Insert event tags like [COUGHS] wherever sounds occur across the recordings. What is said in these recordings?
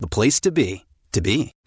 the place to be, to be.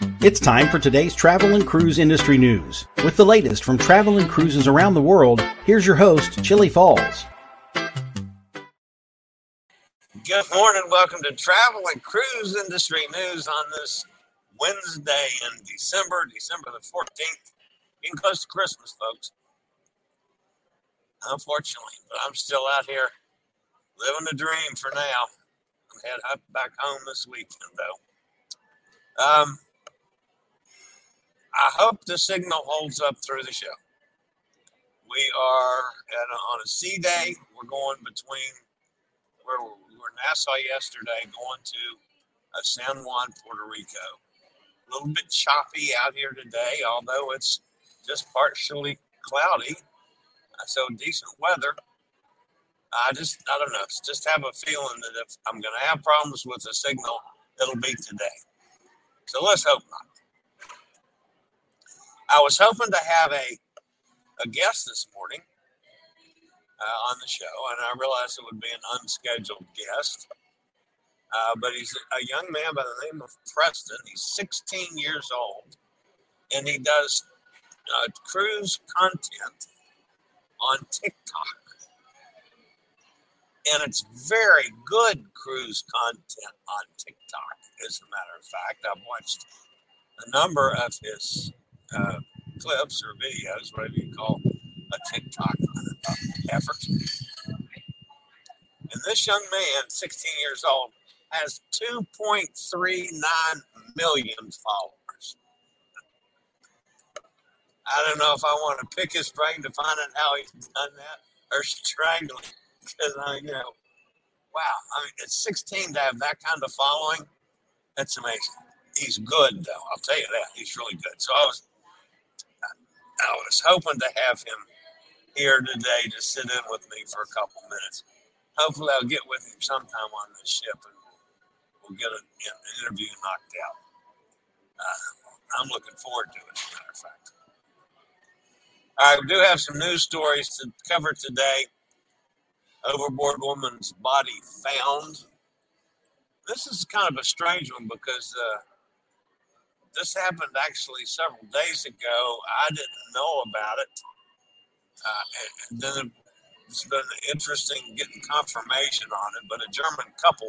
It's time for today's travel and cruise industry news. With the latest from travel and cruises around the world, here's your host, Chillie Falls. Good morning. Welcome to Travel and Cruise Industry News on this Wednesday in December, December the 14th. Getting close to Christmas, folks. Unfortunately, but I'm still out here living the dream for now. I'm head back home this weekend, though. Um, I hope the signal holds up through the show. We are a, on a sea day. We're going between where we were in Nassau yesterday, going to uh, San Juan, Puerto Rico. A little bit choppy out here today, although it's just partially cloudy, uh, so decent weather. I just, I don't know, just have a feeling that if I'm going to have problems with the signal, it'll be today. So let's hope not. I was hoping to have a, a guest this morning uh, on the show, and I realized it would be an unscheduled guest. Uh, but he's a young man by the name of Preston. He's 16 years old, and he does uh, cruise content on TikTok. And it's very good cruise content on TikTok, as a matter of fact. I've watched a number of his uh, clips or videos, whatever you call a TikTok effort. And this young man, 16 years old, has 2.39 million followers. I don't know if I want to pick his brain to find out how he's done that or [LAUGHS] strangling because I, you know, wow. I mean, at 16 to have that kind of following, that's amazing. He's good though. I'll tell you that he's really good. So I was I was hoping to have him here today to sit in with me for a couple minutes. Hopefully, I'll get with him sometime on this ship and we'll get an, interview knocked out. Uh, I'm looking forward to it, as a matter of fact. We do have some news stories to cover today. Overboard woman's body found. This is kind of a strange one because uh, this happened actually several days ago. I didn't know about it. Uh, and, then it's been interesting getting confirmation on it. But a German couple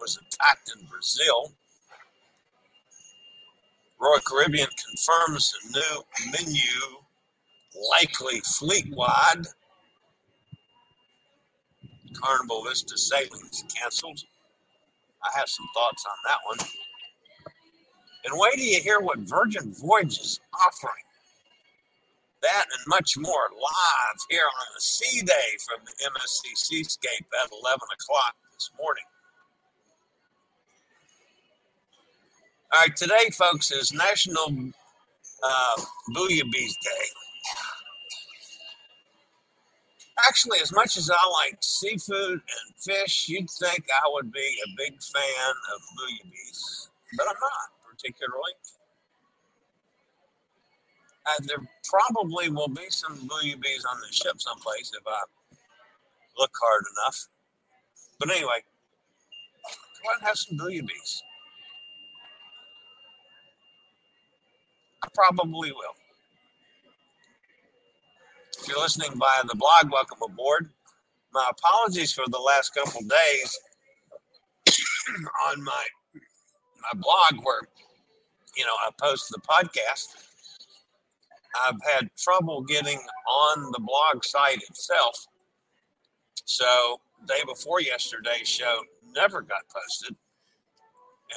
was attacked in Brazil. Royal Caribbean confirms a new menu, likely fleet wide. Carnival Vista sailings canceled. I have some thoughts on that one. And wait till you hear what Virgin Voyage is offering. That and much more live here on the Sea Day from the MSC Seascape at 11 o'clock this morning. All right, today, folks, is National uh, Bouillabaisse Day. Actually, as much as I like seafood and fish, you'd think I would be a big fan of bouillabaisse but I'm not particularly. Uh, there probably will be some bouillabaisse on the ship someplace if I look hard enough. But anyway, go out and have some bouillabaisse. I probably will. If you're listening via the blog, welcome aboard. My apologies for the last couple days [COUGHS] on my my blog where you know I post the podcast. I've had trouble getting on the blog site itself. So day before yesterday's show never got posted.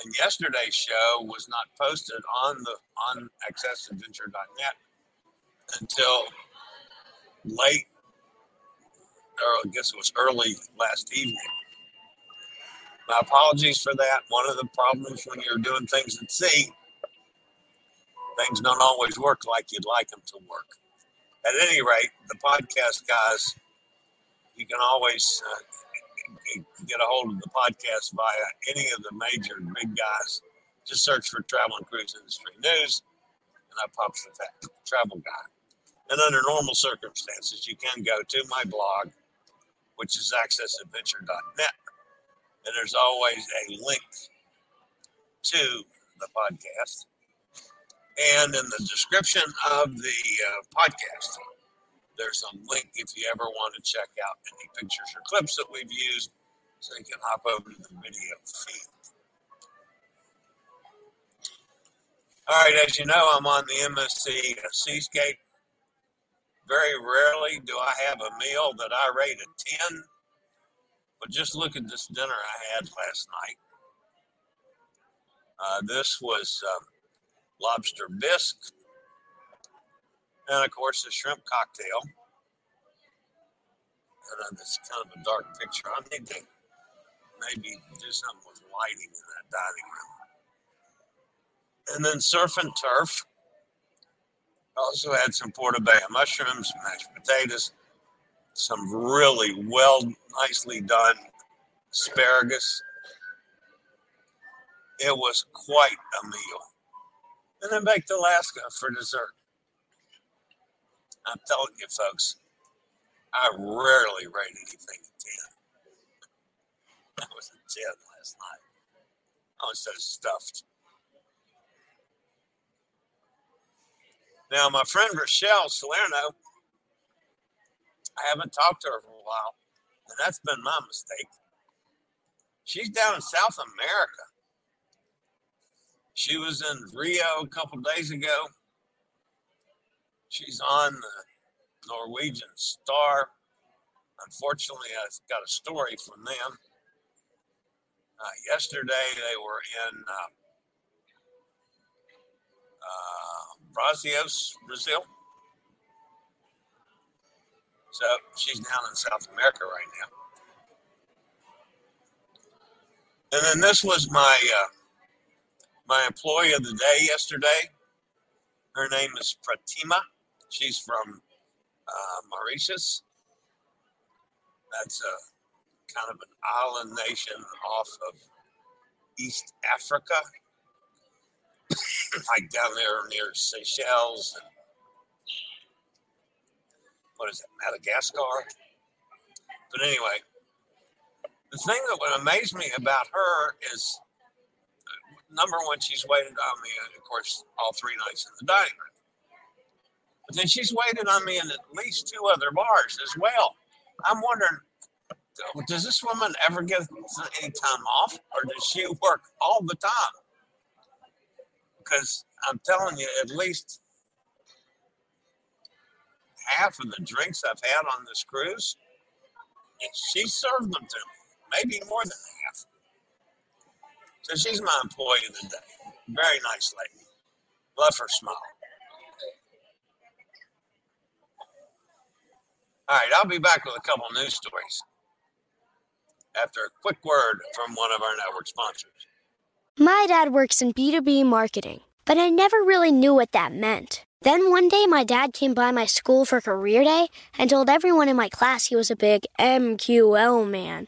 And yesterday's show was not posted on the on accessadventure.net until late, or I guess it was early last evening. My apologies for that. One of the problems when you're doing things at sea, things don't always work like you'd like them to work. At any rate, the podcast guys, you can always uh, get a hold of the podcast via any of the major big guys. Just search for Travel and Cruise Industry News, and that pops the travel guy. And under normal circumstances, you can go to my blog, which is accessadventure.net. And there's always a link to the podcast. And in the description of the uh, podcast, there's a link if you ever want to check out any pictures or clips that we've used so you can hop over to the video feed. All right, as you know, I'm on the MSC Seascape very rarely do I have a meal that I rate a 10. But just look at this dinner I had last night. Uh, this was uh, lobster bisque, and of course, the shrimp cocktail. And uh, this kind of a dark picture. I need to maybe do something with lighting in that dining room. And then surf and turf also had some portobello mushrooms, mashed potatoes, some really well, nicely done asparagus. It was quite a meal. And then back to Alaska for dessert. I'm telling you, folks, I rarely rate anything a 10. That was a 10 last night. I was so stuffed. Now, my friend Rochelle Salerno, I haven't talked to her for a while, and that's been my mistake. She's down in South America. She was in Rio a couple days ago. She's on the Norwegian Star. Unfortunately, I got a story from them. Uh, yesterday, they were in uh, uh, Brazil. So she's down in South America right now. And then this was my uh, my employee of the day yesterday. Her name is Pratima. She's from uh, Mauritius. That's a kind of an island nation off of East Africa [COUGHS] like down there near Seychelles and what is it, Madagascar? But anyway, the thing that would amaze me about her is number one, she's waited on me, of course, all three nights in the dining room. But then she's waited on me in at least two other bars as well. I'm wondering, uh, does this woman ever get any time off, or does she work all the time? because I'm telling you, at least half of the drinks I've had on this cruise, she served them to me, maybe more than half. So she's my employee of the day. Very nice lady. Love her smile. All right, I'll be back with a couple news stories after a quick word from one of our network sponsors. My dad works in B2B marketing, but I never really knew what that meant. Then one day, my dad came by my school for career day and told everyone in my class he was a big MQL man.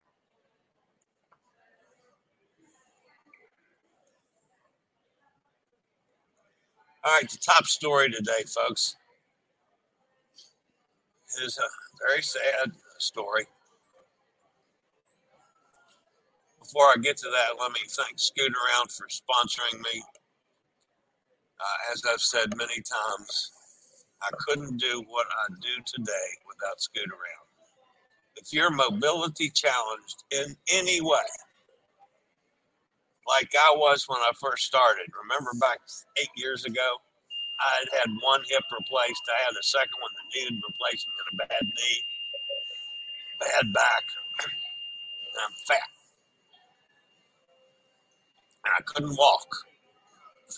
All right, the top story today, folks, is a very sad story. Before I get to that, let me thank Scootaround for sponsoring me. Uh, as I've said many times, I couldn't do what I do today without Scootaround. If you're mobility challenged in any way, like I was when I first started. Remember back eight years ago, I had had one hip replaced. I had a second one that needed replacing and a bad knee, bad back. [CLEARS THROAT] I'm fat. And I couldn't walk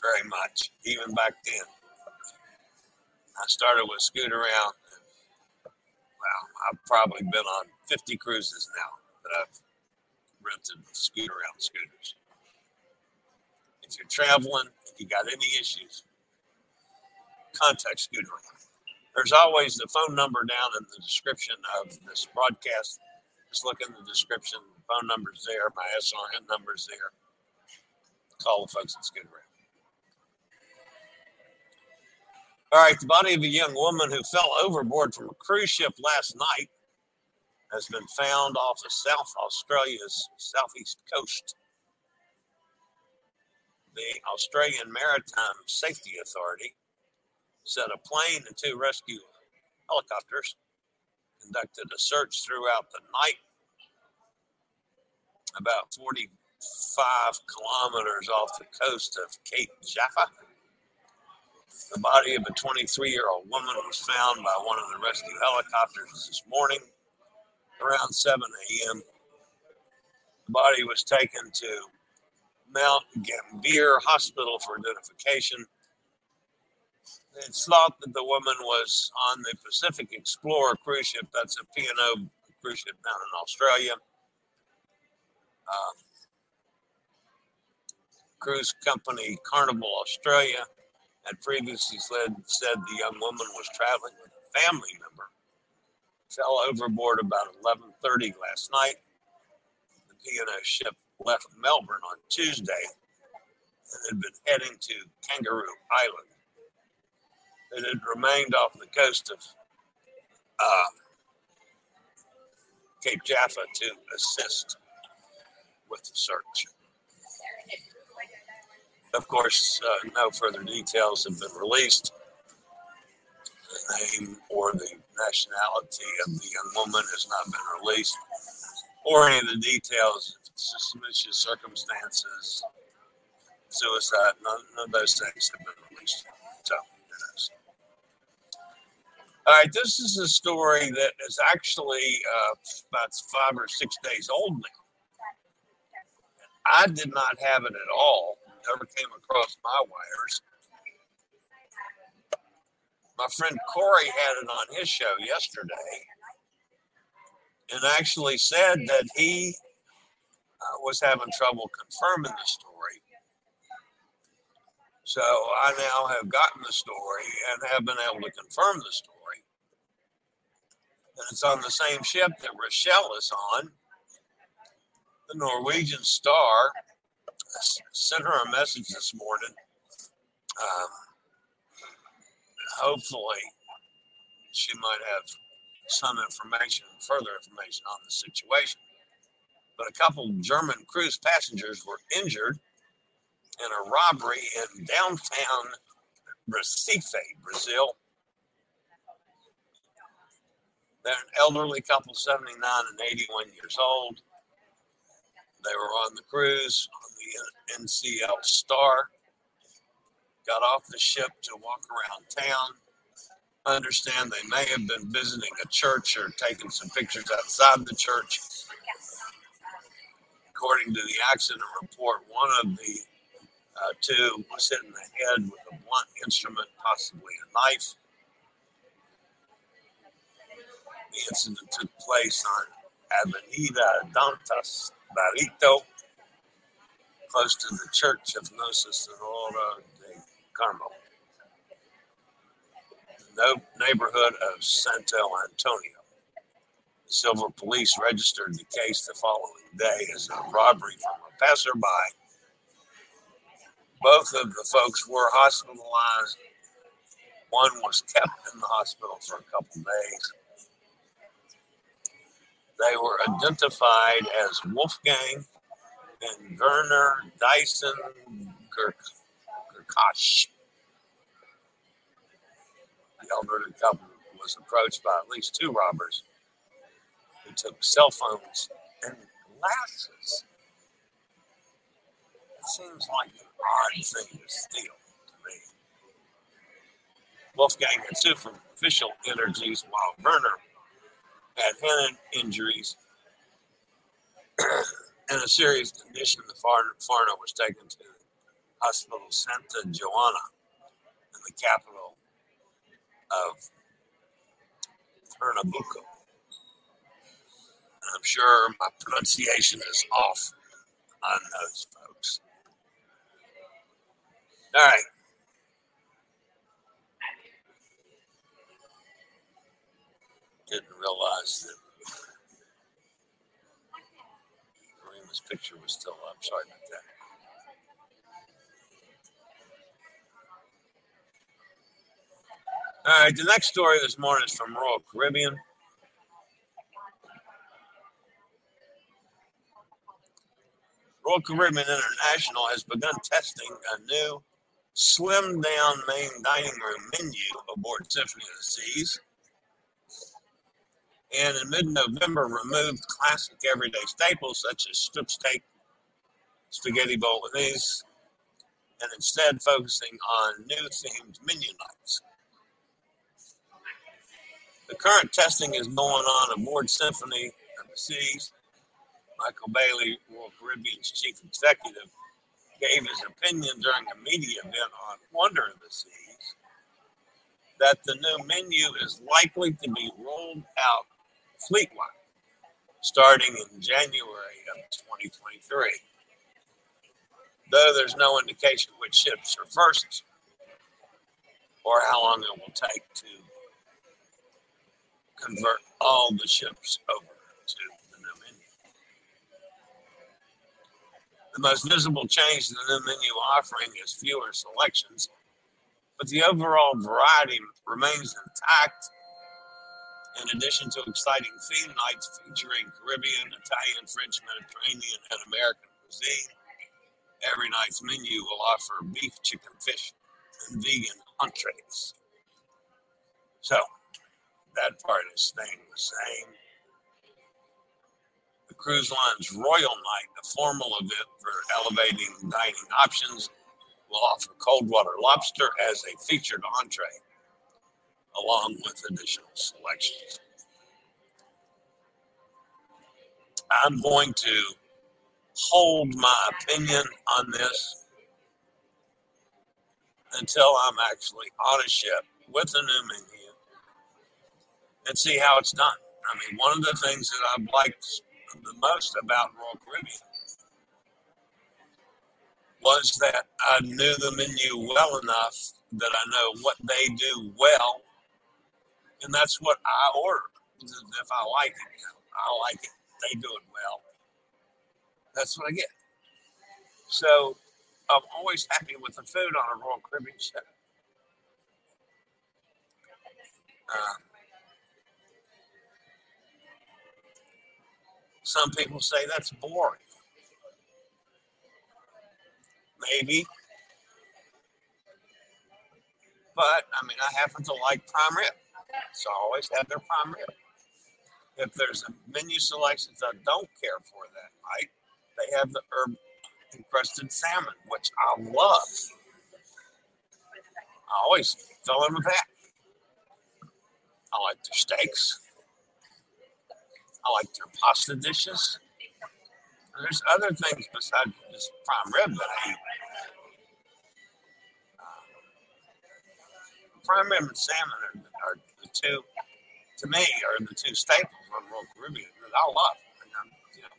very much, even back then. I started with Scootaround. Well, I've probably been on 50 cruises now that I've rented Scootaround scooters. If you're traveling, if you got any issues, contact Scooter. There's always the phone number down in the description of this broadcast. Just look in the description. The phone number's there. My SRN number's there. Call the folks at Scooter. All right, the body of a young woman who fell overboard from a cruise ship last night has been found off of South Australia's southeast coast the Australian Maritime Safety Authority said a plane and two rescue helicopters conducted a search throughout the night about 45 kilometers off the coast of Cape Jaffa. The body of a 23 year old woman was found by one of the rescue helicopters this morning around 7 a.m. The body was taken to Mount Gambier Hospital for identification. It's thought that the woman was on the Pacific Explorer cruise ship. That's a P&O cruise ship down in Australia. Um, cruise company Carnival Australia had previously said, said the young woman was traveling with a family member. Fell overboard about 11:30 last night. The P&O ship left Melbourne on Tuesday and had been heading to Kangaroo Island. It had remained off the coast of uh, Cape Jaffa to assist with the search. Of course, uh, no further details have been released. The name or the nationality of the young woman has not been released, or any of the details suspicious circumstances, suicide, none, none, of those things have been released. So, All right, this is a story that is actually uh, about five or six days old now. I did not have it at all, never came across my wires. My friend Corey had it on his show yesterday and actually said that he uh, was having trouble confirming the story. So I now have gotten the story and have been able to confirm the story. And it's on the same ship that Rochelle is on. The Norwegian Star sent her a message this morning. Um, hopefully, she might have some information, further information on the situation but a couple German cruise passengers were injured in a robbery in downtown Recife, Brazil. They're an elderly couple, 79 and 81 years old. They were on the cruise on the NCL Star. Got off the ship to walk around town. Understand they may have been visiting a church or taking some pictures outside the church. According to the accident report, one of the uh, two was hit in the head with a blunt instrument, possibly a knife. The incident took place on Avenida Dantas Barreto, close to the Church of Nossa Senhora de Carmo, the neighborhood of Santo Antonio. The Civil Police registered the case the following day as a robbery from a passerby. Both of the folks were hospitalized. One was kept in the hospital for a couple days. They were identified as Wolfgang and Werner Dyson Gerkash. The elderly couple was approached by at least two robbers who took cell phones and glasses. It seems like an odd thing to steal to me. Wolfgang and had Official energies while Werner had head injuries [CLEARS THROAT] and a serious condition. The foreigner was taken to Hospital Santa Joana in the capital of Pernambuco. And I'm sure my pronunciation is off on those folks. All right. didn't realize that Karima's picture was still up. Sorry about that. All right, the next story this morning is from Royal Caribbean. Royal Caribbean International has begun testing a new slim down main dining room menu aboard Symphony of the Seas and in mid-November removed classic everyday staples such as strip steak, spaghetti bolognese, and instead focusing on new themed menu nights. The current testing is going on aboard Symphony of the Seas. Michael Bailey, Royal Caribbean's chief executive, gave his opinion during a media event on Wonder of the Seas that the new menu is likely to be rolled out fleet-wide starting in January of 2023. Though there's no indication which ships are first or how long it will take to convert all the ships over to the new menu. The most visible change in the new menu offering is fewer selections, but the overall variety remains intact in addition to exciting theme nights featuring Caribbean, Italian, French, Mediterranean, and American cuisine. Every night's menu will offer beef, chicken, fish, and vegan entrees. So that part is staying the same. The cruise line's Royal Night, the formal event for elevating dining options, will offer cold water lobster as a featured entree along with additional selections. I'm going to hold my opinion on this until I'm actually on a ship with a new menu and see how it's done. I mean, one of the things that I've liked the most about Royal Caribbean was that I knew the menu well enough that I know what they do well and that's what I order. If I like it, I like it. They do it well. That's what I get. So I'm always happy with the food on a Royal Caribbean ship. Some people say that's boring. Maybe. But I mean, I happen to like prime rib. So I always have their prime rib. If there's a menu selections I don't care for that night, they have the herb encrusted salmon, which I love. I always fill in with that. I like their steaks. I like their pasta dishes. There's other things besides just prime rib that I eat. Uh, prime rib and salmon are, are, the two, to me, are the two staples of Royal Caribbean that I love. You know.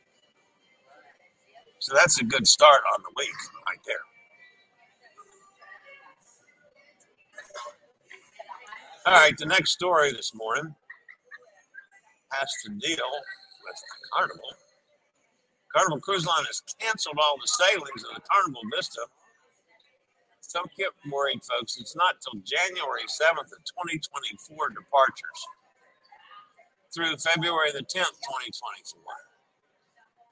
So that's a good start on the week right there. All right, the next story this morning has to deal with Carnival. Carnival Cruise Line has canceled all the sailings of the Carnival Vista. Don't get worried, folks. It's not till January 7th of 2024 departures through February the 10th, 2024.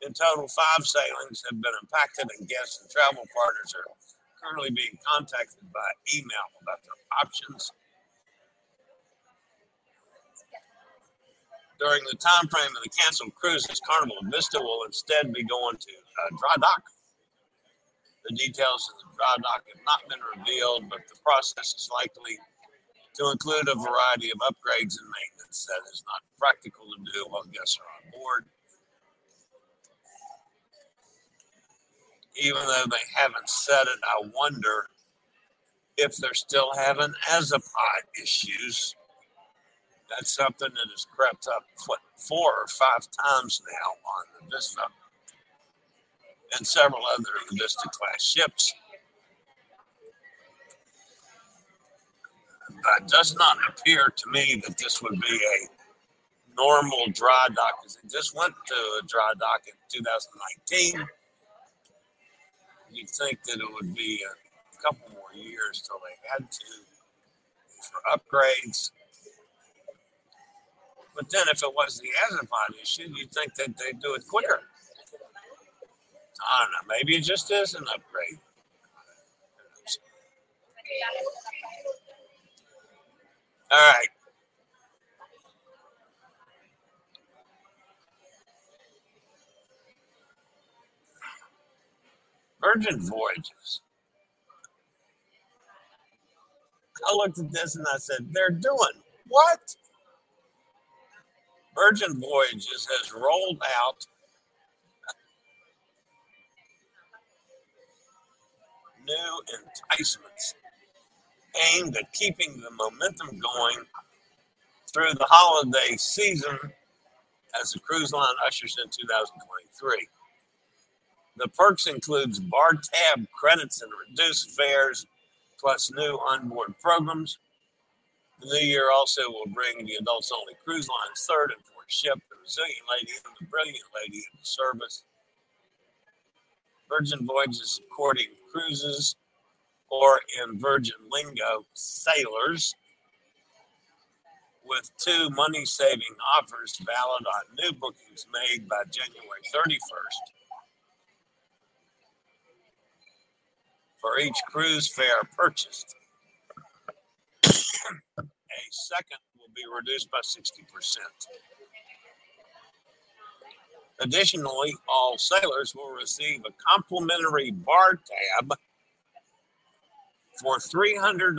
In total, five sailings have been impacted, and guests and travel partners are currently being contacted by email about their options during the time frame of the canceled cruises, Carnival Vista will instead be going to uh, dry dock. The details of the dry dock have not been revealed, but the process is likely to include a variety of upgrades and maintenance that is not practical to do while guests are on board. Even though they haven't said it, I wonder if they're still having Azipod issues that's something that has crept up what, four or five times now on the Vista and several other Vista class ships. But it does not appear to me that this would be a normal dry dock. Because it just went to a dry dock in 2019. You'd think that it would be a couple more years till they had to for upgrades but then if it was the Azipod issue, you'd think that they'd do it quicker. I don't know. Maybe it just is an upgrade. All right. Virgin Voyages. I looked at this and I said, they're doing what? Virgin Voyages has rolled out new enticements aimed at keeping the momentum going through the holiday season as the cruise line ushers in 2023. The perks includes bar tab credits and reduced fares, plus new onboard programs, the new year also will bring the adults only cruise line's third and fourth ship, the Resilient Lady and the Brilliant Lady into service. Virgin Voyages courting cruises, or in Virgin lingo, sailors, with two money saving offers valid on new bookings made by January 31st. For each cruise fare purchased a second will be reduced by 60%. Additionally, all sailors will receive a complimentary bar tab for $300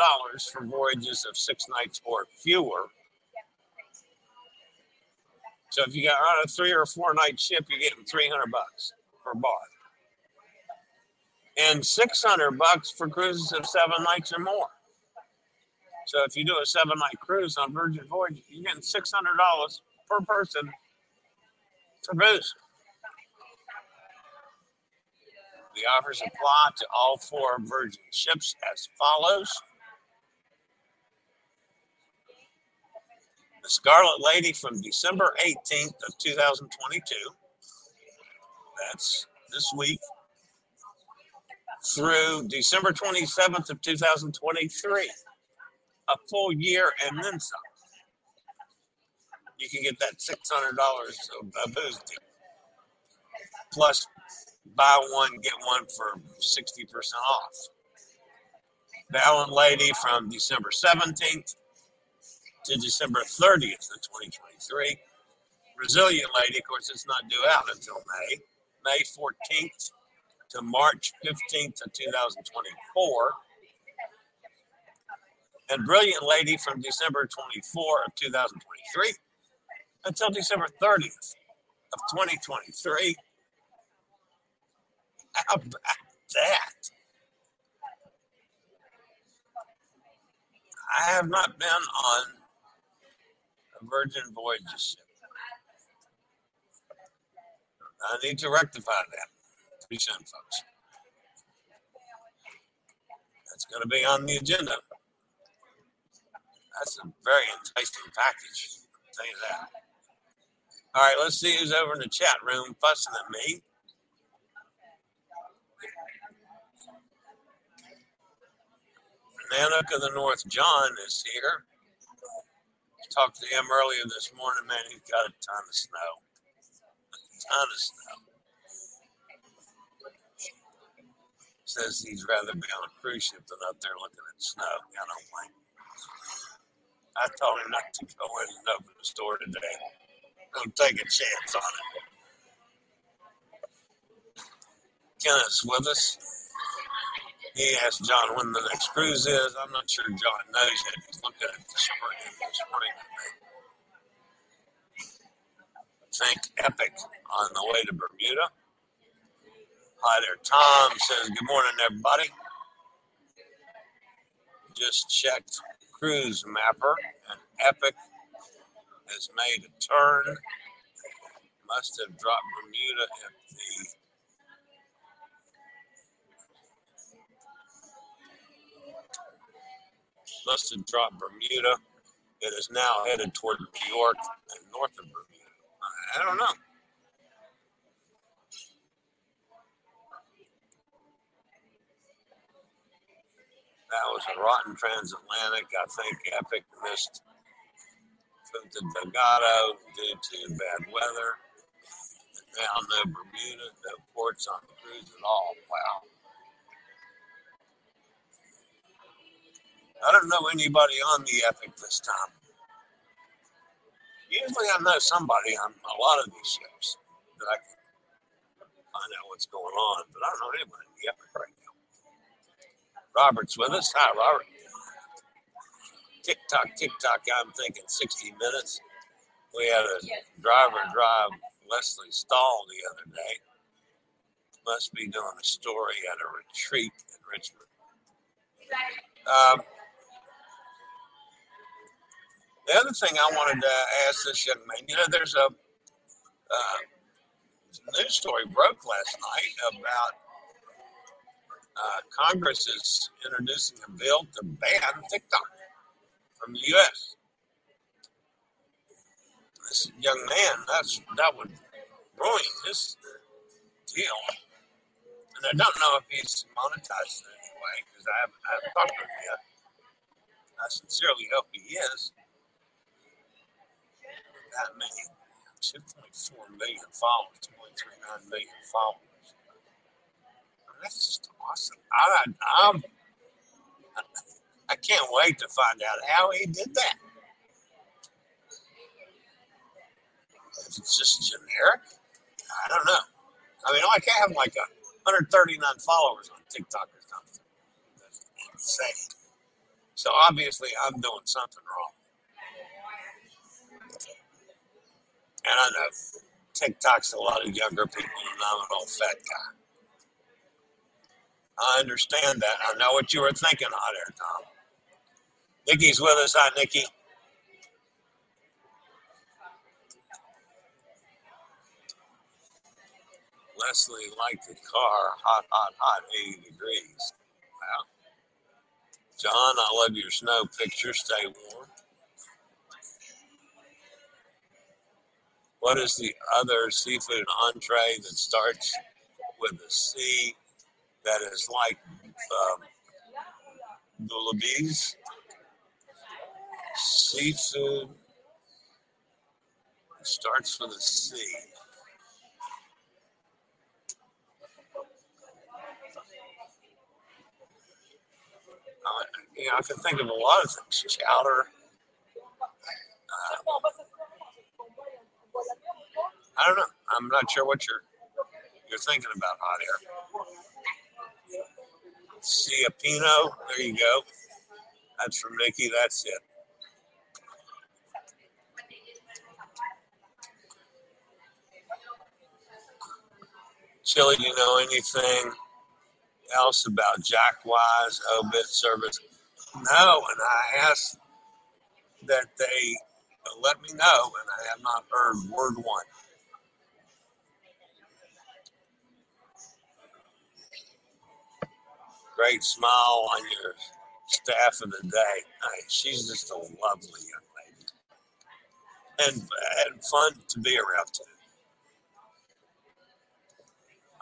for voyages of six nights or fewer. So if you got on a three or four night ship, you're getting 300 bucks per bar. And 600 bucks for cruises of seven nights or more. So if you do a seven night cruise on Virgin Voyage, you're getting six hundred dollars per person for booze. The offers apply to all four Virgin ships as follows. The Scarlet Lady from December 18th of 2022. That's this week through December 27th of 2023 a full year and then some. You can get that six hundred dollars of deal. Plus, buy one get one for sixty percent off. Valiant Lady from December seventeenth to December thirtieth of twenty twenty three. Resilient lady, of course, it's not due out until May, May 14th to March 15th of 2024. And Brilliant Lady from December 24 of 2023 until December 30th of 2023. How about that? I have not been on a Virgin Voyages ship. I need to rectify that pretty soon, folks. That's going to be on the agenda. That's a very enticing package. I'll tell you that. All right, let's see who's over in the chat room fussing at me. Nanook of the North John is here. Talked to him earlier this morning, man. He's got a ton of snow. A ton of snow. Says he'd rather be on a cruise ship than up there looking at snow. I don't blame him. I told him not to go in and open the store today. Don't take a chance on it. Kenneth's with us. He asked John when the next cruise is. I'm not sure John knows yet. He's looking at the spring this morning. Think Epic on the way to Bermuda. Hi there. Tom says, Good morning, everybody. Just checked Cruise Mapper, an Epic has made a turn. Must have dropped Bermuda at the must have dropped Bermuda. It is now headed toward New York and north of Bermuda. I don't know. That was a rotten transatlantic. I think Epic missed Punta Delgado due to bad weather. Now no Bermuda, no ports on the cruise at all. Wow. I don't know anybody on the Epic this time. Usually I know somebody on a lot of these ships that I can find out what's going on, but I don't know anybody in the Epic right now. Robert's with us. Hi, Robert. Tick tock, tick tock. I'm thinking 60 minutes. We had a driver drive Lesley Stahl the other day. Must be doing a story at a retreat in Richmond. Um, the other thing I wanted to ask this young man, you know, there's a uh, news story broke last night about uh, Congress is introducing a bill to ban TikTok from the U.S. This young man, that's that would ruin this deal, and I don't know if he's monetized in any way because I haven't, I haven't talked to him yet. I sincerely hope he is that many, 2.4 million followers, 2.39 million followers. That's just awesome. I, I'm, I can't wait to find out how he did that. If it's just generic, I don't know. I mean, I have like a 139 followers on TikTok or something. That's insane. So obviously, I'm doing something wrong. And I know TikTok's a lot of younger people, and I'm an old fat guy. I understand that. I know what you were thinking out there, Tom. Nikki's with us. Hi, Nikki. Leslie liked the car, hot, hot, hot, 80 degrees. Wow. John, I love your snow picture. Stay warm. What is the other seafood entree that starts with a C that is like um, gulabis? Seafood starts with a C. Uh, you know, I can think of a lot of things. Chowder. Uh, I don't know. I'm not sure what you're you're thinking about hot air. Pinot. There you go. That's from Nikki. That's it. Chillie, do you know anything else about Jack Wise obit service? No, and I asked that they let me know, and I have not heard word one. Great smile on your staff of the day. She's just a lovely young lady, and and fun to be around too.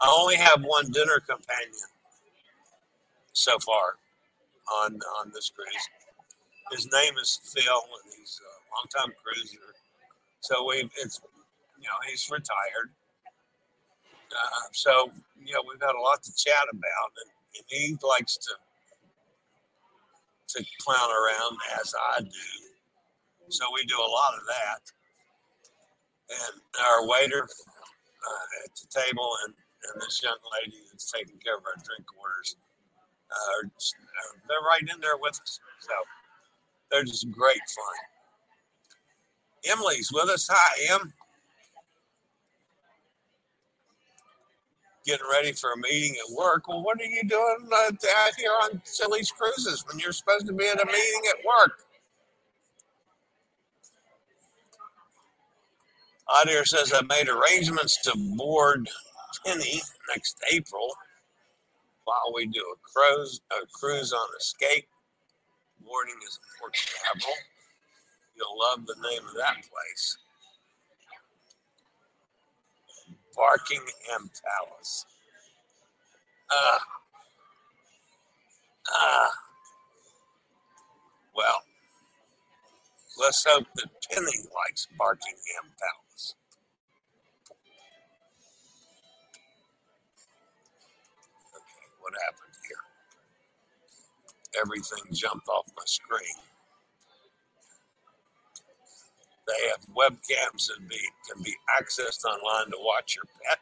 I only have one dinner companion so far on on this cruise. His name is Phil, and he's a longtime cruiser. So we it's you know he's retired. Uh, so you know we've had a lot to chat about, and, he likes to to clown around as I do. So we do a lot of that. And our waiter uh, at the table and, and this young lady that's taking care of our drink orders, uh, they're right in there with us. So they're just great fun. Emily's with us. Hi, Em. Getting ready for a meeting at work. Well, what are you doing uh, out here on Chillie's Cruises when you're supposed to be at a meeting at work? Audier says I made arrangements to board Penny next April while we do a cruise a cruise on Escape. Boarding is a Port. You'll love the name of that place. Barkingham Palace. Uh, uh, well, let's hope that Penny likes Barkingham Palace. Okay, what happened here? Everything jumped off my screen. They have webcams that be, can be accessed online to watch your pet.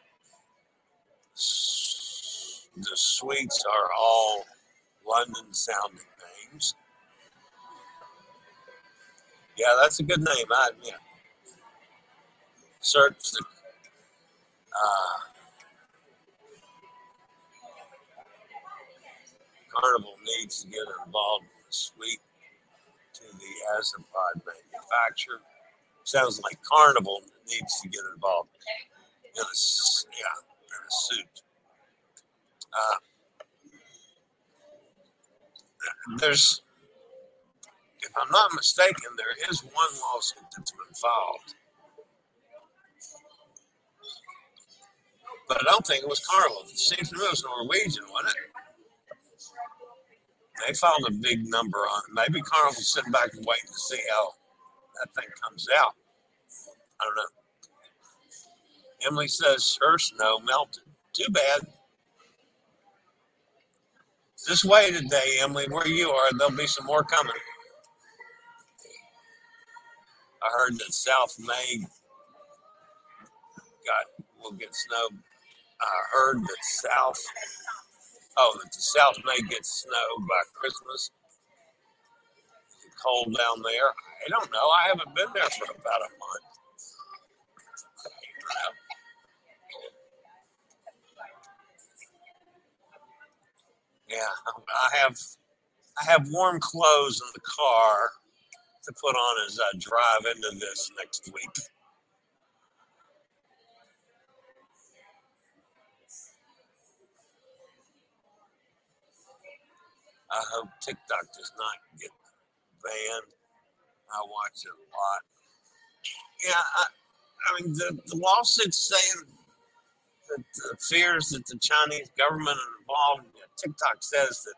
The suites are all London sounding names. Yeah, that's a good name, I admit. Search the uh, Carnival needs to get involved in the suite to the Azipod manufacturer sounds like Carnival needs to get involved in a, yeah, in a suit. Uh, there's, if I'm not mistaken, there is one lawsuit that's been filed. But I don't think it was Carnival. It seems to me it was Norwegian, wasn't it? They filed a big number on it. Maybe Carnival's sitting back and waiting to see how that thing comes out. I don't know. Emily says her snow melted. Too bad. This way today, Emily, where you are, there'll be some more coming. I heard that South May got will get snow. I heard that South oh that the South may get snow by Christmas. Cold down there. I don't know. I haven't been there for about a month. Yeah, I have I have warm clothes in the car to put on as I drive into this next week. I hope TikTok does not get banned. I watch it a lot. Yeah, I, I mean, the, the lawsuit's saying that the fears that the Chinese government involved. TikTok says that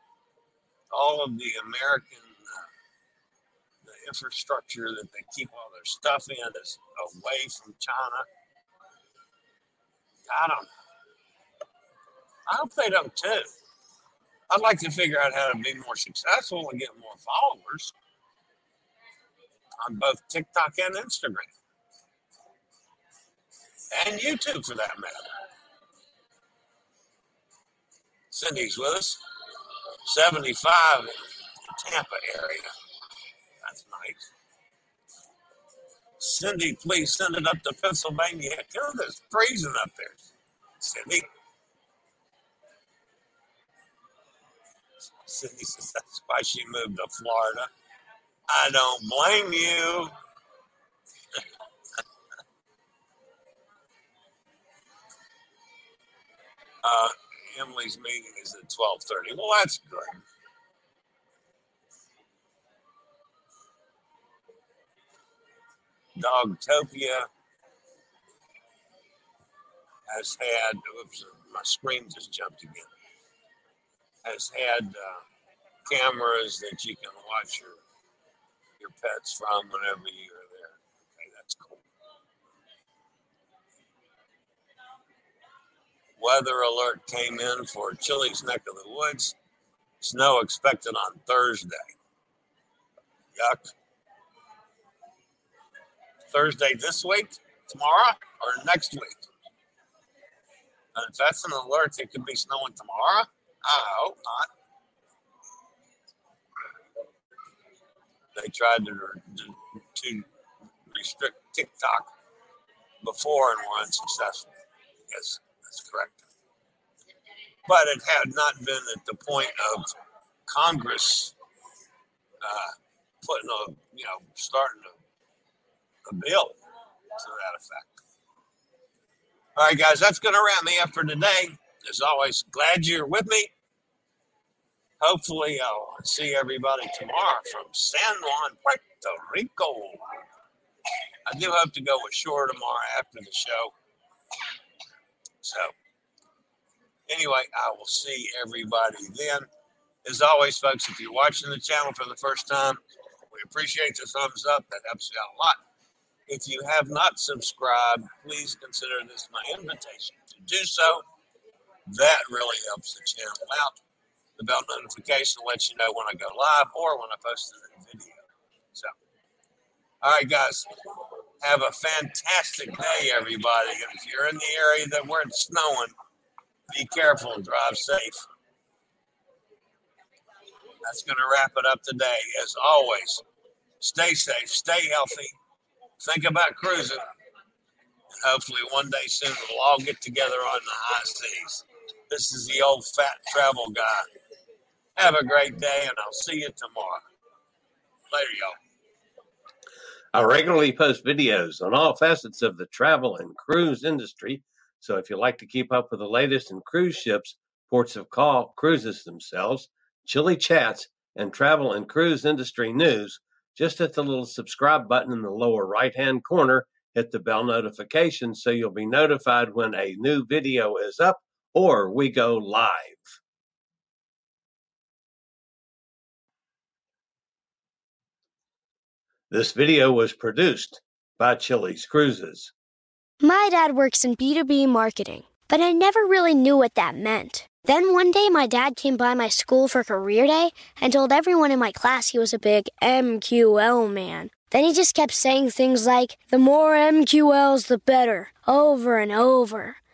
all of the American uh, the infrastructure that they keep all their stuff in is away from China. I don't. I hope they don't too. I'd like to figure out how to be more successful and get more followers on both TikTok and Instagram. and YouTube for that matter. Cindy's with us. 75 in the Tampa area. That's nice. Cindy, please send it up to Pennsylvania. Them it's freezing up there. Cindy. Cindy says that's why she moved to Florida. I don't blame you. uh, Emily's meeting is at twelve thirty. Well, that's good. Dogtopia has had. Oops, my screen just jumped again. Has had uh, cameras that you can watch your your pets from whenever you're there. Okay, that's cool. Weather alert came in for Chillie's neck of the woods. Snow expected on Thursday. Yuck. Thursday this week, tomorrow, or next week? And if that's an alert, it could be snowing tomorrow. I hope not. They tried to, to, restrict TikTok before and were unsuccessful. Yes, that's correct. But it had not been at the point of Congress uh, putting a, you know, starting a, a bill to that effect. All right, guys, that's going to wrap me up for today. As always, glad you're with me. Hopefully, I'll see everybody tomorrow from San Juan, Puerto Rico. I do hope to go ashore tomorrow after the show. So, anyway, I will see everybody then. As always, folks, if you're watching the channel for the first time, we appreciate the thumbs up. That helps you out a lot. If you have not subscribed, please consider this my invitation to do so. That really helps the channel out. The bell notification lets you know when I go live or when I post a video. So, all right, guys, have a fantastic day, everybody. If you're in the area that where it's snowing, be careful drive safe. That's going to wrap it up today. As always, stay safe, stay healthy, think about cruising. Hopefully, one day soon, we'll all get together on the high seas. This is the old fat travel guy. Have a great day, and I'll see you tomorrow. Later, y'all. I regularly post videos on all facets of the travel and cruise industry. So if you like to keep up with the latest in cruise ships, ports of call, cruises themselves, chilly chats, and travel and cruise industry news, just hit the little subscribe button in the lower right hand corner. Hit the bell notification so you'll be notified when a new video is up or we go live. This video was produced by Chillie's Cruises. My dad works in B2B marketing, but I never really knew what that meant. Then one day, my dad came by my school for career day and told everyone in my class he was a big MQL man. Then he just kept saying things like, the more MQLs, the better, over and over.